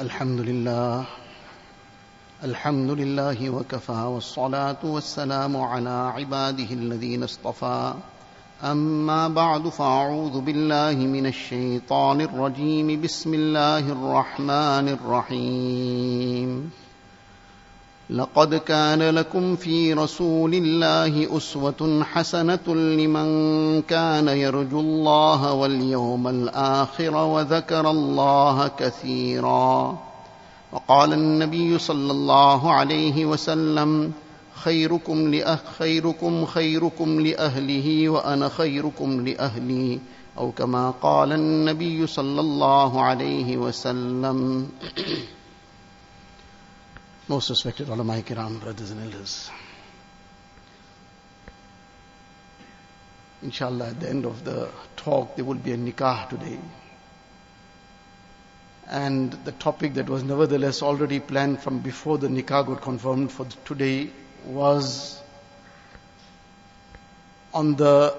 الحمد لله. الحمد لله وكفى والصلاة والسلام على عباده الذين اصطفى. أما بعد فأعوذ بالله من الشيطان الرجيم. بسم الله الرحمن الرحيم. لقد كان لكم في رسول الله أسوة حسنة لمن كان يرجو الله واليوم الآخر وذكر الله كثيرا. وقال النبي صلى الله عليه وسلم خيركم لأه خيركم خيركم لأهله وأنا خيركم لأهلي أو كما قال النبي صلى الله عليه وسلم. Most respected ulama kiram, brothers and elders. Inshallah, at the end of the talk, there will be a nikah today. And the topic that was nevertheless already planned from before the nikah got confirmed for today was on the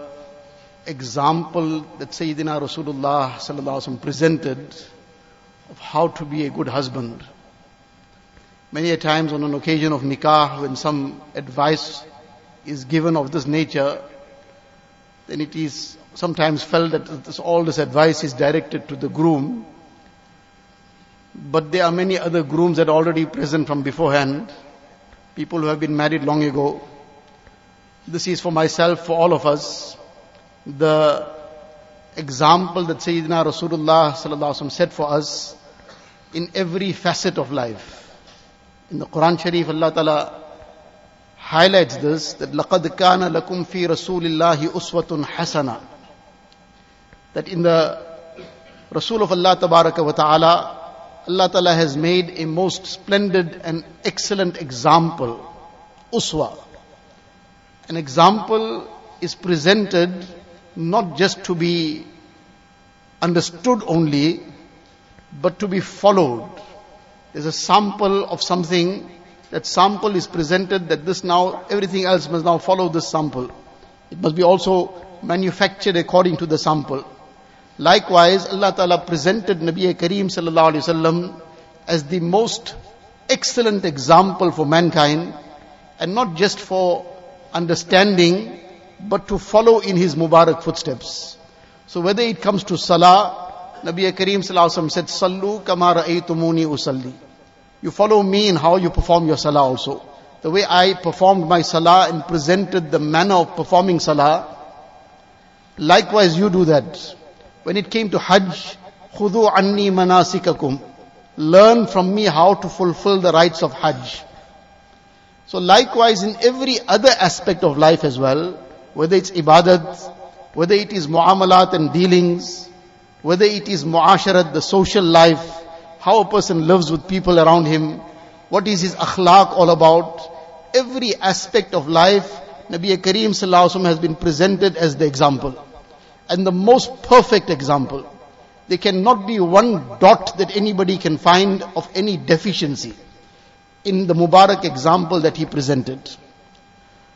example that Sayyidina Rasulullah presented of how to be a good husband. Many a times on an occasion of nikah, when some advice is given of this nature, then it is sometimes felt that this, all this advice is directed to the groom. But there are many other grooms that are already present from beforehand, people who have been married long ago. This is for myself, for all of us. The example that Sayyidina Rasulullah set for us in every facet of life. In the Quran Sharif, Allah Ta'ala highlights this, that لَقَدْ كَانَ لَكُمْ فِي رَسُولِ اللَّهِ أُسْوَةٌ حَسَنَةٌ That in the Rasul of Allah Tabaraka wa Ta'ala, Allah Ta'ala has made a most splendid and excellent example, uswa. An example is presented not just to be understood only, but to be followed. There's a sample of something, that sample is presented that this now, everything else must now follow this sample. It must be also manufactured according to the sample. Likewise, Allah Ta'ala presented Nabi Kareem Sallallahu Alaihi Wasallam as the most excellent example for mankind and not just for understanding but to follow in his Mubarak footsteps. So whether it comes to Salah, Nabi Kareem Sallallahu said, Sallu kama ra'aytumuni usalli. You follow me in how you perform your Salah also. The way I performed my Salah and presented the manner of performing Salah, likewise you do that. When it came to Hajj, khudu anni manasikakum. Learn from me how to fulfill the rites of Hajj. So likewise in every other aspect of life as well, whether it's ibadat, whether it is muamalat and dealings, whether it is muasharat, the social life, how a person lives with people around him, what is his akhlaq all about, every aspect of life, Nabi Kareem Sallallahu has been presented as the example. And the most perfect example. There cannot be one dot that anybody can find of any deficiency in the Mubarak example that he presented.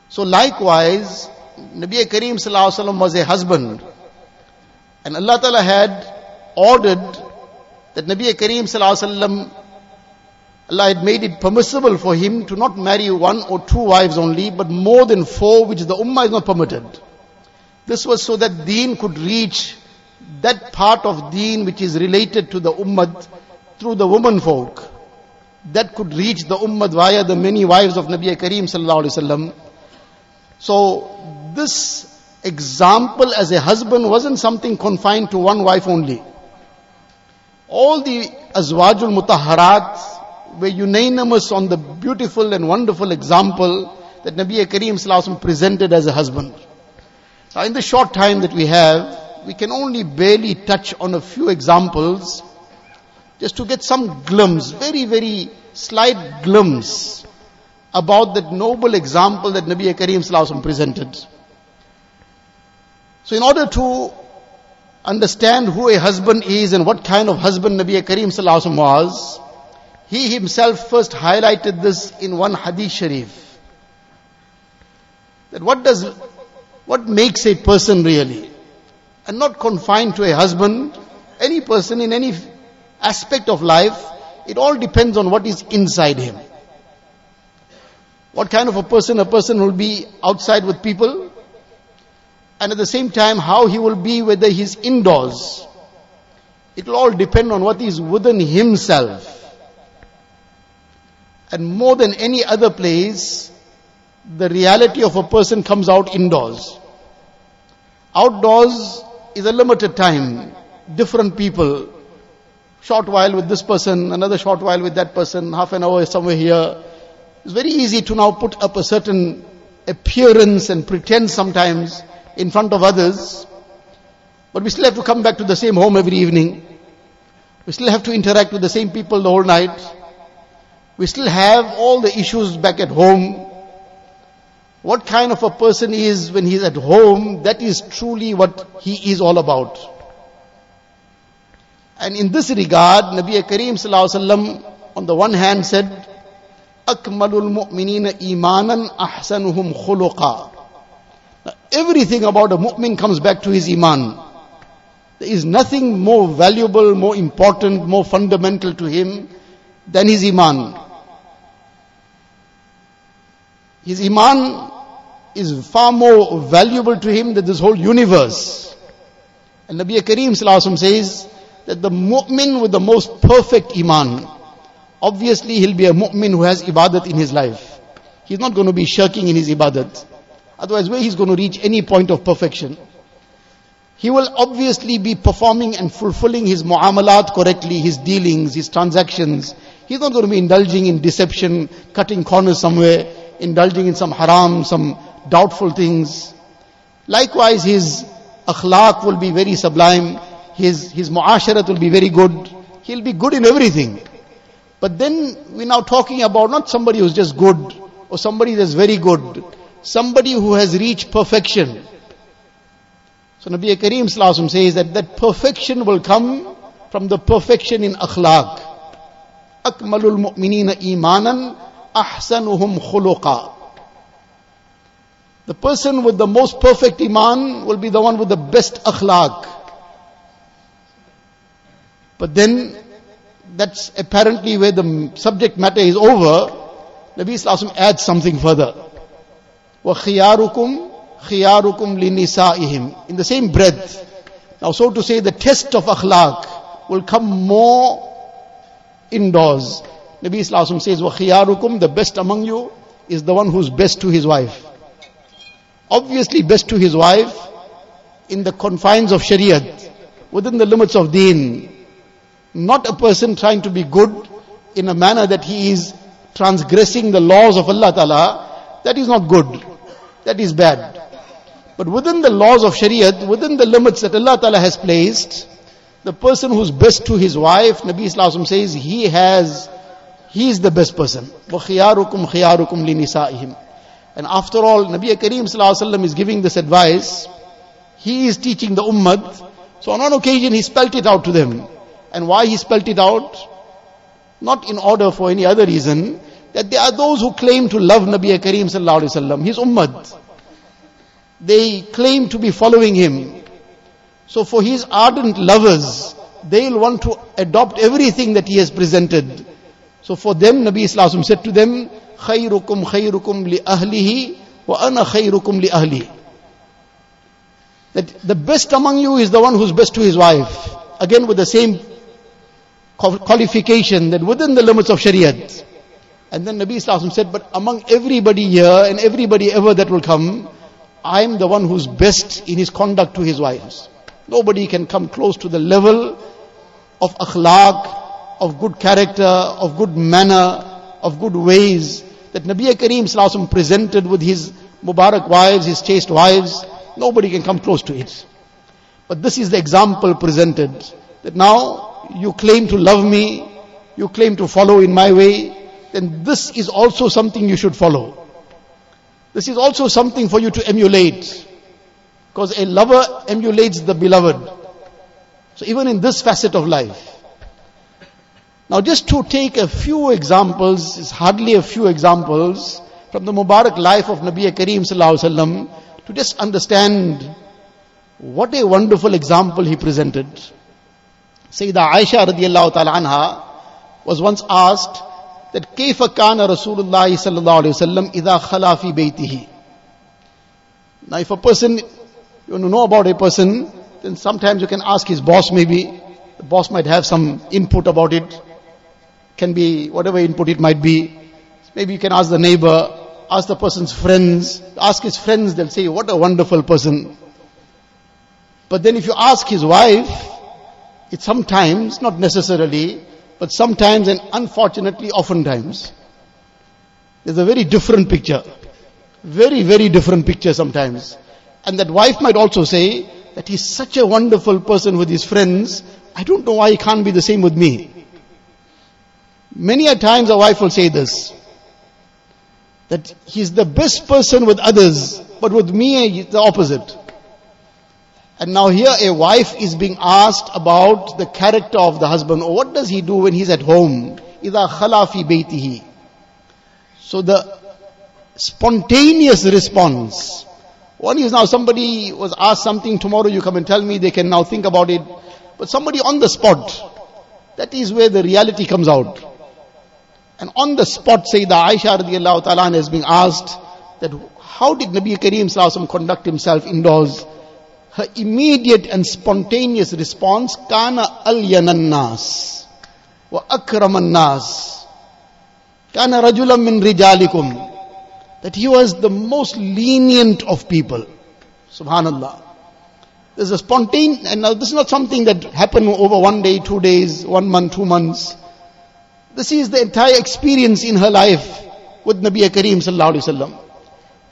So likewise, Nabi Kareem Sallallahu was a husband. And Allah Ta'ala had ordered that Nabi Kareem Sallallahu Allah had made it permissible for him to not marry one or two wives only, but more than four, which the Ummah is not permitted. This was so that deen could reach that part of deen which is related to the ummah through the woman folk. That could reach the ummah via the many wives of Nabi Kareem sallallahu alaihi wasallam. So this example as a husband wasn't something confined to one wife only. All the azwajul mutahharat were unanimous on the beautiful and wonderful example that Nabi Kareem presented as a husband. Now in the short time that we have, we can only barely touch on a few examples just to get some glimpse, very, very slight glimpse about that noble example that Nabi Kareem presented. So in order to understand who a husband is and what kind of husband Nabi Kareem Sallallahu was, he himself first highlighted this in one hadith sharif. That what does, what makes a person really? And not confined to a husband, any person in any aspect of life, It all depends on what is inside him. What kind of a person a person will be outside with people, and at the same time how he will be whether he's indoors. It will all depend on what is within himself. And more than any other place, the reality of a person comes out indoors. Outdoors is a limited time. Different people. Short while with this person, another short while with that person, half an hour somewhere here. It's very easy to now put up a certain appearance and pretend sometimes in front of others. But we still have to come back to the same home every evening. We still have to interact with the same people the whole night. We still have all the issues back at home. What kind of a person he is when he's at home, that is truly what he is all about. And in this regard, Nabi Kareem Sallallahu on the one hand said, أكمل المؤمنين إيمانا أحسنهم خلقا Everything about a mu'min comes back to his iman. There is nothing more valuable, more important, more fundamental to him than his iman. His iman is far more valuable to him than this whole universe. And Nabi Kareem says that the mu'min with the most perfect iman, obviously he'll be a mu'min who has ibadat in his life. He's not going to be shirking in his ibadat. Otherwise, where he's going to reach any point of perfection? He will obviously be performing and fulfilling his muamalat correctly, his dealings, his transactions. He's not going to be indulging in deception, cutting corners somewhere, indulging in some haram, some doubtful things. Likewise, his akhlaq will be very sublime. His, his muasharat will be very good. He'll be good in everything. But then we're now talking about not somebody who's just good or somebody that's very good somebody who has reached perfection. So Nabi Kareem Salaam says that that perfection will come from the perfection in akhlaq. Akmalul mu'minina imanan ahsanuhum khuluqa. The person with the most perfect iman will be the one with the best akhlaq. But then, that's apparently where the subject matter is over. Nabi Salaam adds something further. وَخِيَارُكُمْ خِيَارُكُمْ لِنِسَائِهِمْ In the same breath. Now so to say the test of akhlaq will come more indoors. Nabi Salaam says, وَخِيَارُكُمْ The best among you is the one who's best to his wife. Obviously best to his wife in the confines of Shariat, within the limits of deen. Not a person trying to be good in a manner that he is transgressing the laws of Allah Ta'ala. That is not good. That is bad. But within the laws of Shariah, within the limits that Allah Ta'ala has placed, the person who's best to his wife, Nabi Salaam says, he has, he is the best person. وَخِيَارُكُمْ خِيَارُكُمْ لِنِسَائِهِمْ And after all, Nabi Kareem Sallallahu Alaihi is giving this advice. He is teaching the Ummah. So on one occasion he spelt it out to them. And why he spelt it out? Not in order for any other reason that there are those who claim to love Nabi Kareem sallallahu alaihi wasallam, his ummah. They claim to be following him. So for his ardent lovers, they'll want to adopt everything that he has presented. So for them, Nabi Salaam said to them, خيركم خيركم لأهله وأنا خيركم لأهلي. That the best among you is the one who's best to his wife. Again with the same qualification that within the limits of Shariat. And then Nabi Salaam said, but among everybody here and everybody ever that will come, I'm the one who's best in his conduct to his wives. Nobody can come close to the level of akhlaq, of good character, of good manner, of good ways that Nabi Kareem Sallallahu presented with his Mubarak wives, his chaste wives. Nobody can come close to it. But this is the example presented that now you claim to love me, you claim to follow in my way, then this is also something you should follow. This is also something for you to emulate. Because a lover emulates the beloved. So even in this facet of life. Now just to take a few examples, it's hardly a few examples from the Mubarak life of Nabi Kareem Sallallahu to just understand what a wonderful example he presented. Sayyidah Aisha radiallahu ta'ala anha was once asked that kaifa kana Rasulullah sallallahu alayhi wasallam idha khala fi baytihi. Now if a person, you want to know about a person, then sometimes you can ask his boss maybe, the boss might have some input about it, can be whatever input it might be. Maybe you can ask the neighbor, ask the person's friends, ask his friends, they'll say, what a wonderful person. But then if you ask his wife, it sometimes, not necessarily, but sometimes and unfortunately oftentimes, there's a very different picture. Very, very different picture sometimes. And that wife might also say that he's such a wonderful person with his friends, I don't know why he can't be the same with me. Many a times a wife will say this, that he's the best person with others, but with me the opposite. And now here a wife is being asked about the character of the husband. Or what does he do when he's at home? إِذَا خَلَى فِي بَيْتِهِ So the spontaneous response. One is now somebody was asked something, tomorrow you come and tell me, they can now think about it. But somebody on the spot, that is where the reality comes out. And on the spot, Sayyida Aisha radiallahu ta'ala has been asked that how did Nabi Kareem Sallallahu conduct himself indoors? Her immediate and spontaneous response, Kana alyanan nas wa akraman nas. Kana rajulam min rijalikum. That he was the most lenient of people. Subhanallah. There's a spontaneous, and now this is not something that happened over one day, two days, one month, two months. This is the entire experience in her life with Nabi Kareem sallallahu.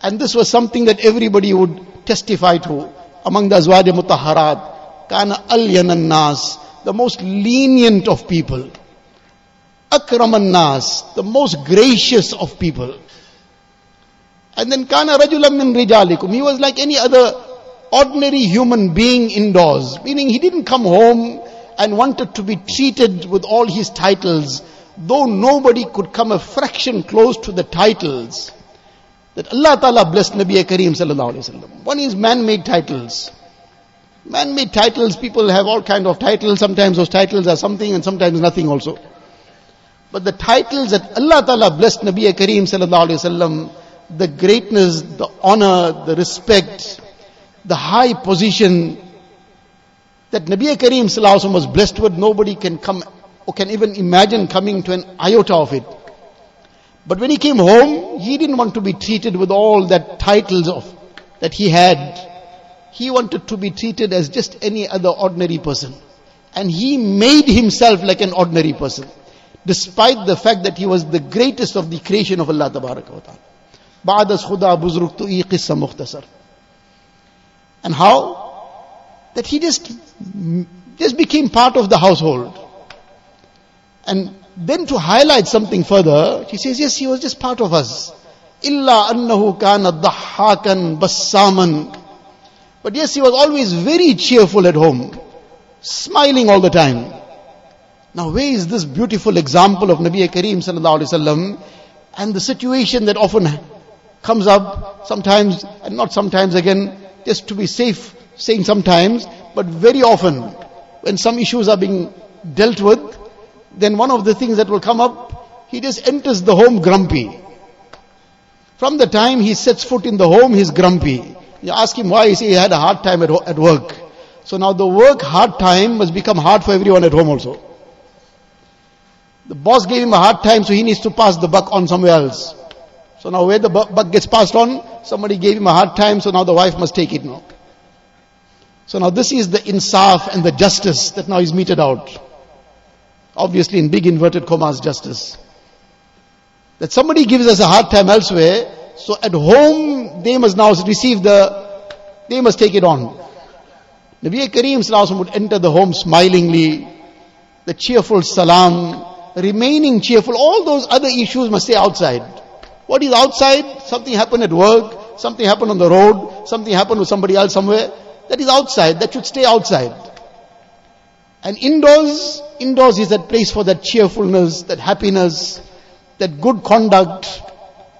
And this was something that everybody would testify to among the Azwaj Mutahharat, Kana Alyanan Nas, the most lenient of people. Akraman Nas, the most gracious of people. And then Kana Rajulam min Rijalikum, he was like any other ordinary human being indoors, meaning he didn't come home and wanted to be treated with all his titles, though nobody could come a fraction close to the titles that Allah Ta'ala blessed Nabi Kareem sallallahu alayhi wasallam. One is man-made titles. Man-made titles, people have all kind of titles. Sometimes those titles are something and sometimes nothing also. But the titles that Allah Ta'ala blessed Nabi Kareem sallallahu alayhi wasallam, the greatness, the honor, the respect, the high position that Nabi Kareem sallallahu alayhi was blessed with, nobody can come or can even imagine coming to an iota of it. But when he came home, he didn't want to be treated with all that titles of, that he had. He wanted to be treated as just any other ordinary person. And he made himself like an ordinary person. Despite the fact that he was the greatest of the creation of Allah Tabaraka wa Ta'ala. بعد خدا بزرگ تو ای قصہ مختصر and how that he just just became part of the household and then to highlight something further, she says, yes, he was just part of us. Illa annahu kana dhahakan bassaman. But yes, he was always very cheerful at home, smiling all the time. Now where is this beautiful example of Nabi Kareem sallallahu alaihi wasallam and the situation that often comes up sometimes and not sometimes again, just to be safe saying sometimes, but very often when some issues are being dealt with, then one of the things that will come up, he just enters the home grumpy. From the time he sets foot in the home, he's grumpy. You ask him why, he say he had a hard time at, at work. So now the work hard time must become hard for everyone at home also. The boss gave him a hard time, so he needs to pass the buck on somewhere else. So now where the buck gets passed on, somebody gave him a hard time, so now the wife must take it now. So now this is the insaf and the justice that now is meted out. Obviously in big inverted commas justice. That somebody gives us a hard time elsewhere, so at home they must now receive the, they must take it on. Nabi Kareem would enter the home smilingly, the cheerful salam, remaining cheerful, all those other issues must stay outside. What is outside? Something happened at work, something happened on the road, something happened with somebody else somewhere. That is outside, that should stay outside. And indoors, indoors is that place for that cheerfulness, that happiness, that good conduct,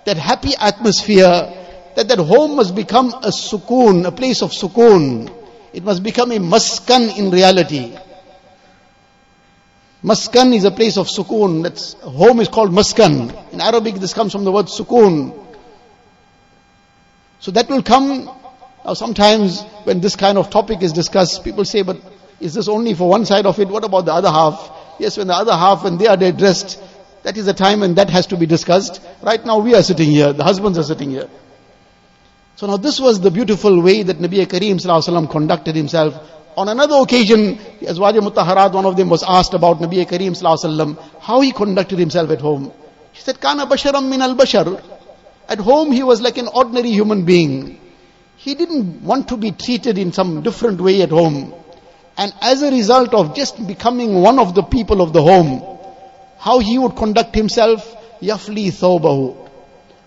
that happy atmosphere, that that home must become a sukoon, a place of sukoon. It must become a maskan in reality. Maskan is a place of sukoon. That's, home is called maskan. In Arabic this comes from the word sukoon. So that will come, now sometimes when this kind of topic is discussed, people say, but is this only for one side of it? What about the other half? Yes, when the other half, when they are addressed, that is the time when that has to be discussed. Right now we are sitting here, the husbands are sitting here. So now this was the beautiful way that Nabi Kareem conducted himself. On another occasion, Azwaj Mutaharat, one of them was asked about Nabi Kareem how he conducted himself at home. He said, Kana basharam min al bashar. At home he was like an ordinary human being. He didn't want to be treated in some different way at home. And as a result of just becoming one of the people of the home, how he would conduct himself, يَفْلِي ثَوْبَهُ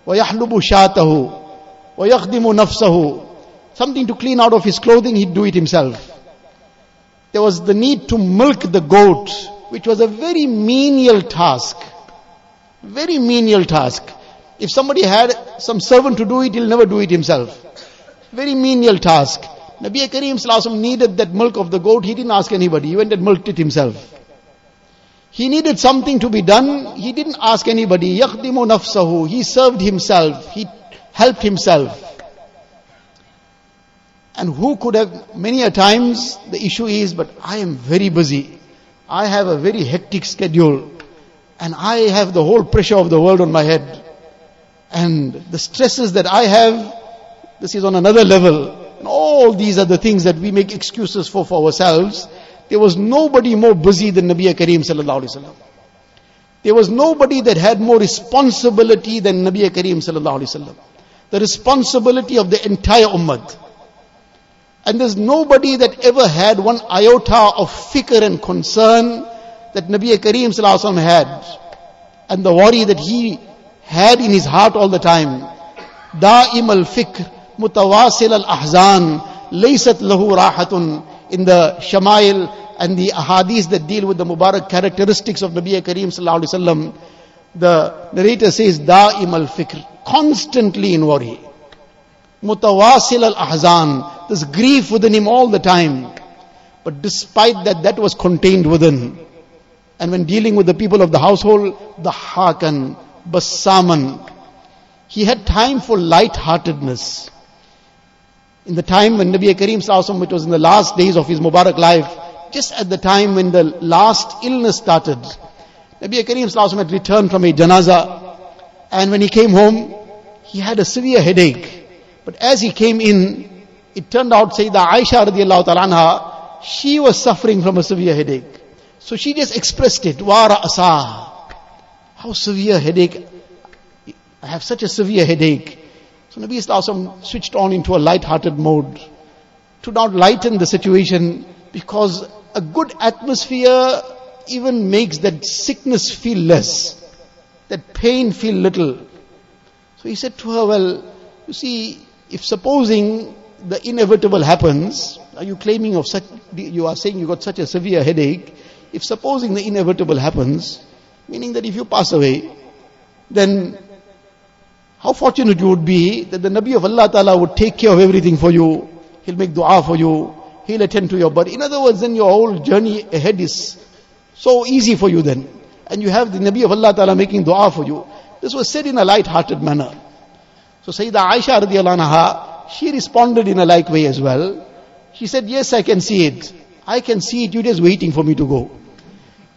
وَيَحْلُبُ شَاتَهُ وَيَخْدِمُ نَفْسَهُ Something to clean out of his clothing, he'd do it himself. There was the need to milk the goat, which was a very menial task. Very menial task. If somebody had some servant to do it, he'll never do it himself. Very menial task. Nabi Kareem needed that milk of the goat. He didn't ask anybody. He went and milked it himself. He needed something to be done. He didn't ask anybody. Yakhdimu nafsahu. He served himself. He helped himself. And who could have, many a times the issue is, but I am very busy. I have a very hectic schedule. And I have the whole pressure of the world on my head. And the stresses that I have, this is on another level. All these are the things that we make excuses for for ourselves. There was nobody more busy than Nabi Kareem sallallahu alaihi wasallam. There was nobody that had more responsibility than Nabi Kareem sallallahu alaihi wasallam. The responsibility of the entire ummah. And there's nobody that ever had one iota of fikr and concern that Nabi Kareem sallallahu alaihi wasallam had. And the worry that he had in his heart all the time. Da'im al-fikr, mutawasil al-ahzan, laysat lahu rahatun. In the Shamail and the ahadith that deal with the Mubarak characteristics of Nabi Kareem sallallahu alaihi wasallam, the narrator says, Da'im al-fikr, constantly in worry. Mutawasil al-ahzan, this grief within him all the time. But despite that, that was contained within. And when dealing with the people of the household, dhahakan, Bassaman. He had time for light-heartedness. In the time when Nabi Kareem Sallallahu it was in the last days of his Mubarak life, just at the time when the last illness started, Nabi Kareem Sallallahu had returned from a janaza, and when he came home, he had a severe headache. But as he came in, it turned out, Sayyidah Aisha radiallahu ta'ala anha, she was suffering from a severe headache. So she just expressed it, wara asa. How severe headache. I have such a severe headache. So Nabi Salaam switched on into a light-hearted mode to not lighten the situation because a good atmosphere even makes that sickness feel less, that pain feel little. So he said to her, well, you see, if supposing the inevitable happens, are you claiming of such, you are saying you got such a severe headache, if supposing the inevitable happens, Meaning that if you pass away, then how fortunate you would be that the Nabi of Allah Ta'ala would take care of everything for you. He'll make dua for you. He'll attend to your body. In other words, then your whole journey ahead is so easy for you then. And you have the Nabi of Allah Ta'ala making dua for you. This was said in a light-hearted manner. So Sayyidah Aisha radiallahu anha, she responded in a like way as well. She said, yes, I can see it. I can see it. You're just waiting for me to go.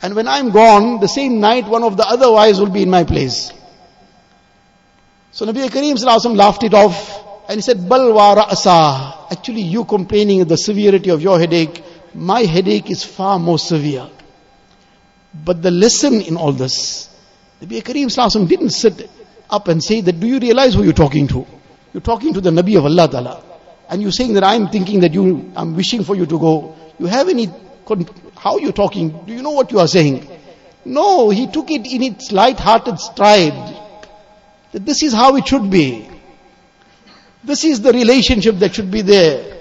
And when I'm gone, the same night one of the other wives will be in my place. So Nabi Kareem laughed it off and he said, Balwa ra'asa. Actually you complaining of the severity of your headache, my headache is far more severe. But the lesson in all this, Nabi sallallahu didn't sit up and say that, do you realize who you're talking to? You're talking to the Nabi of Allah Ta'ala. And you're saying that I'm thinking that you, I'm wishing for you to go. You have any how you talking? Do you know what you are saying? No, he took it in its light-hearted stride. That this is how it should be. This is the relationship that should be there.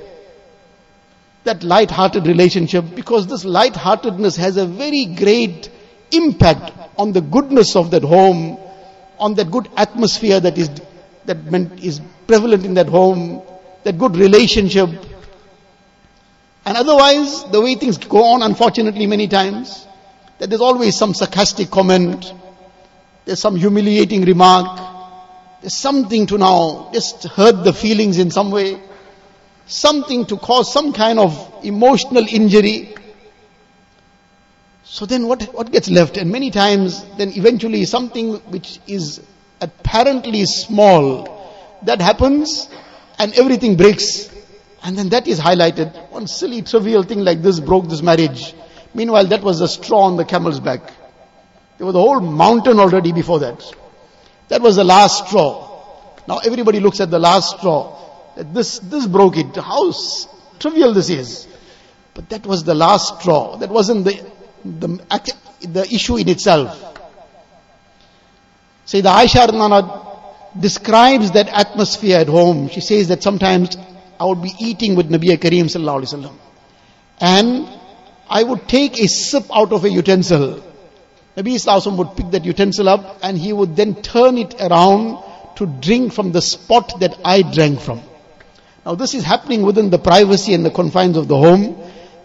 That light-hearted relationship, because this light-heartedness has a very great impact on the goodness of that home, on that good atmosphere that is, that is prevalent in that home, that good relationship, and otherwise, the way things go on, unfortunately, many times, that there's always some sarcastic comment, there's some humiliating remark, there's something to now just hurt the feelings in some way, something to cause some kind of emotional injury. So then what, what gets left? And many times then eventually something which is apparently small, that happens and everything breaks. And then that is highlighted. One silly trivial thing like this broke this marriage. Meanwhile, that was the straw on the camel's back. There was a whole mountain already before that. That was the last straw. Now everybody looks at the last straw. This, this broke it. How trivial this is. But that was the last straw. That wasn't the, the, the issue in itself. Sayyidah Aisha Nana describes that atmosphere at home. She says that sometimes I would be eating with Nabi Kareem sallallahu. And I would take a sip out of a utensil. Nabi Sallallahu would pick that utensil up and he would then turn it around to drink from the spot that I drank from. Now this is happening within the privacy and the confines of the home.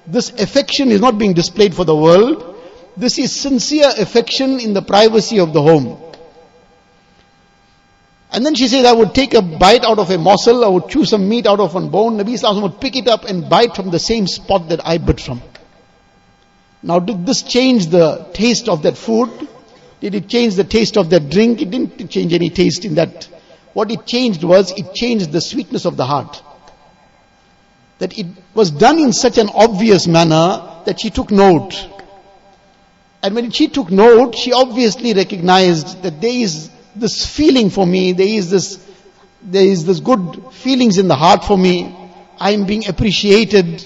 This affection is not being displayed for the world. This is sincere affection in the privacy of the home. And then she says, I would take a bite out of a morsel, I would chew some meat out of one bone. Nabi Sallallahu would pick it up and bite from the same spot that I bit from. Now did this change the taste of that food? Did it change the taste of that drink? It didn't change any taste in that. What it changed was, it changed the sweetness of the heart. That it was done in such an obvious manner that she took note. And when she took note, she obviously recognized that there is this feeling for me, there is this, there is this good feelings in the heart for me, I am being appreciated.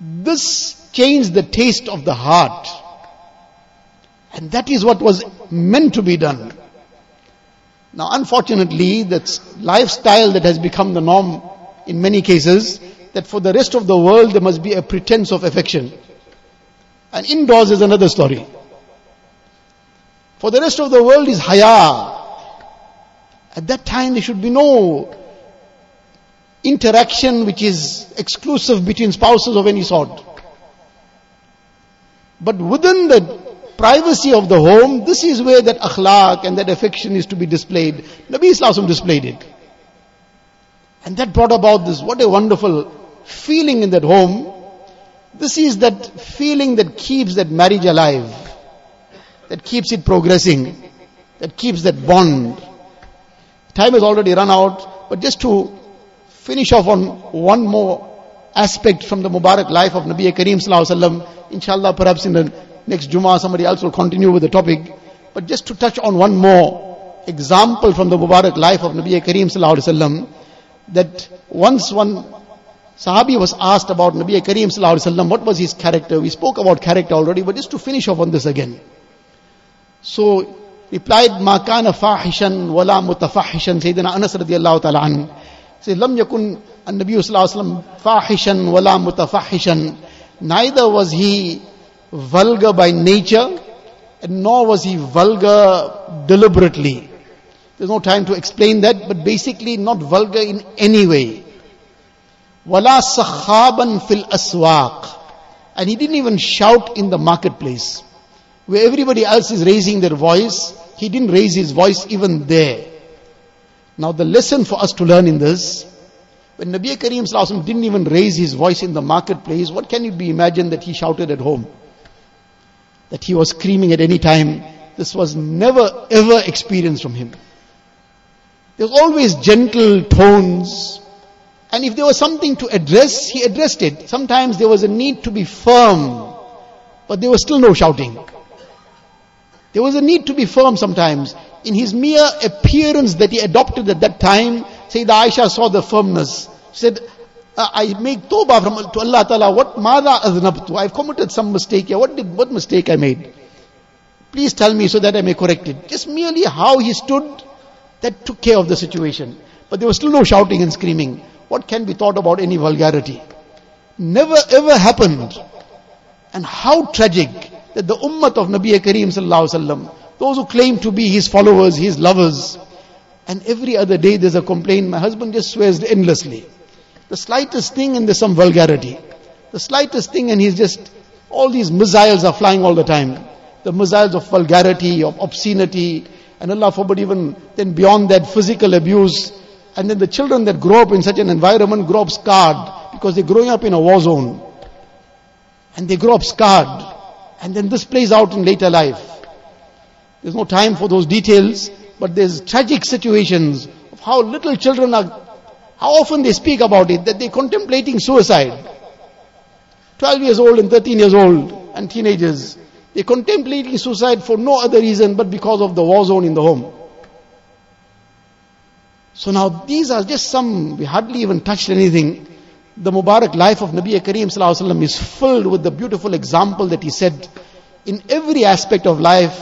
This changed the taste of the heart. And that is what was meant to be done. Now unfortunately, that lifestyle that has become the norm in many cases, that for the rest of the world there must be a pretense of affection. And indoors is another story. For the rest of the world is haya. At that time there should be no interaction which is exclusive between spouses of any sort. But within the privacy of the home, this is where that akhlaq and that affection is to be displayed. Nabi Salaam displayed it. And that brought about this, what a wonderful feeling in that home. This is that feeling that keeps that marriage alive that keeps it progressing, that keeps that bond. Time has already run out, but just to finish off on one more aspect from the Mubarak life of Nabi Kareem Sallallahu inshallah perhaps in the next Jummah somebody else will continue with the topic, but just to touch on one more example from the Mubarak life of Nabi Kareem Sallallahu that once one Sahabi was asked about Nabi Kareem Sallallahu what was his character? We spoke about character already, but just to finish off on this again. So replied ما كان فاحشا ولا متفحشا سيدنا أنس رضي الله تعالى See, Lam Yakun and Nabi Wasallam Fahishan wala mutafahishan. Neither was he vulgar by nature, and nor was he vulgar deliberately. There's no time to explain that, but basically not vulgar in any way. Wala saḥaban fil aswaq. And he didn't even shout in the marketplace. Where everybody else is raising their voice, he didn't raise his voice even there. Now the lesson for us to learn in this, when Nabi Kareem Sallallahu didn't even raise his voice in the marketplace, what can it be imagined that he shouted at home? That he was screaming at any time. This was never ever experienced from him. There's always gentle tones. And if there was something to address, he addressed it. Sometimes there was a need to be firm, but there was still no shouting. There was a need to be firm sometimes. In his mere appearance that he adopted at that time, Sayyidah Aisha saw the firmness. She said, uh, I make tawbah from to Allah Ta'ala. What mada aznabtu? I've committed some mistake here. What did, what mistake I made? Please tell me so that I may correct it. Just merely how he stood, that took care of the situation. But there was still no shouting and screaming. What can be thought about any vulgarity? Never ever happened. And how tragic that the ummah of Nabi Kareem sallallahu wasallam, those who claim to be his followers, his lovers, and every other day there's a complaint, my husband just swears endlessly. The slightest thing and there's some vulgarity. The slightest thing and he's just All these missiles are flying all the time. The missiles of vulgarity, of obscenity, and Allah forbid even then beyond that physical abuse. And then the children that grow up in such an environment grow up scarred because they're growing up in a war zone. And they grow up scarred. And then this plays out in later life. There's no time for those details, but there's tragic situations of how little children are, how often they speak about it, that they're contemplating suicide. 12 years old and 13 years old and teenagers. They're contemplating suicide for no other reason but because of the war zone in the home. So now these are just some, we hardly even touched anything. The Mubarak life of Nabi Kareem is filled with the beautiful example that he said in every aspect of life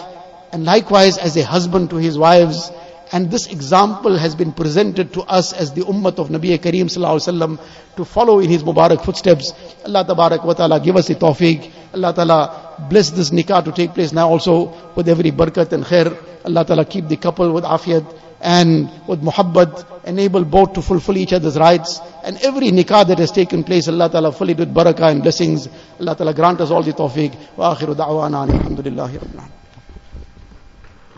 and likewise as a husband to his wives and this example has been presented to us as the ummah of Nabi Kareem sallallahu to follow in his Mubarak footsteps. Allah tabarak wa ta'ala give us the tawfiq. Allah ta'ala bless this nikah to take place now also with every barakat and khair. Allah ta'ala keep the couple with afiyat and with muhabbat, enable both to fulfill each other's rights. And every nikah that has taken place, Allah ta'ala fill it with barakah and blessings. Allah ta'ala grant us all the tawfiq. Wa akhiru da'wana alhamdulillahi rabbil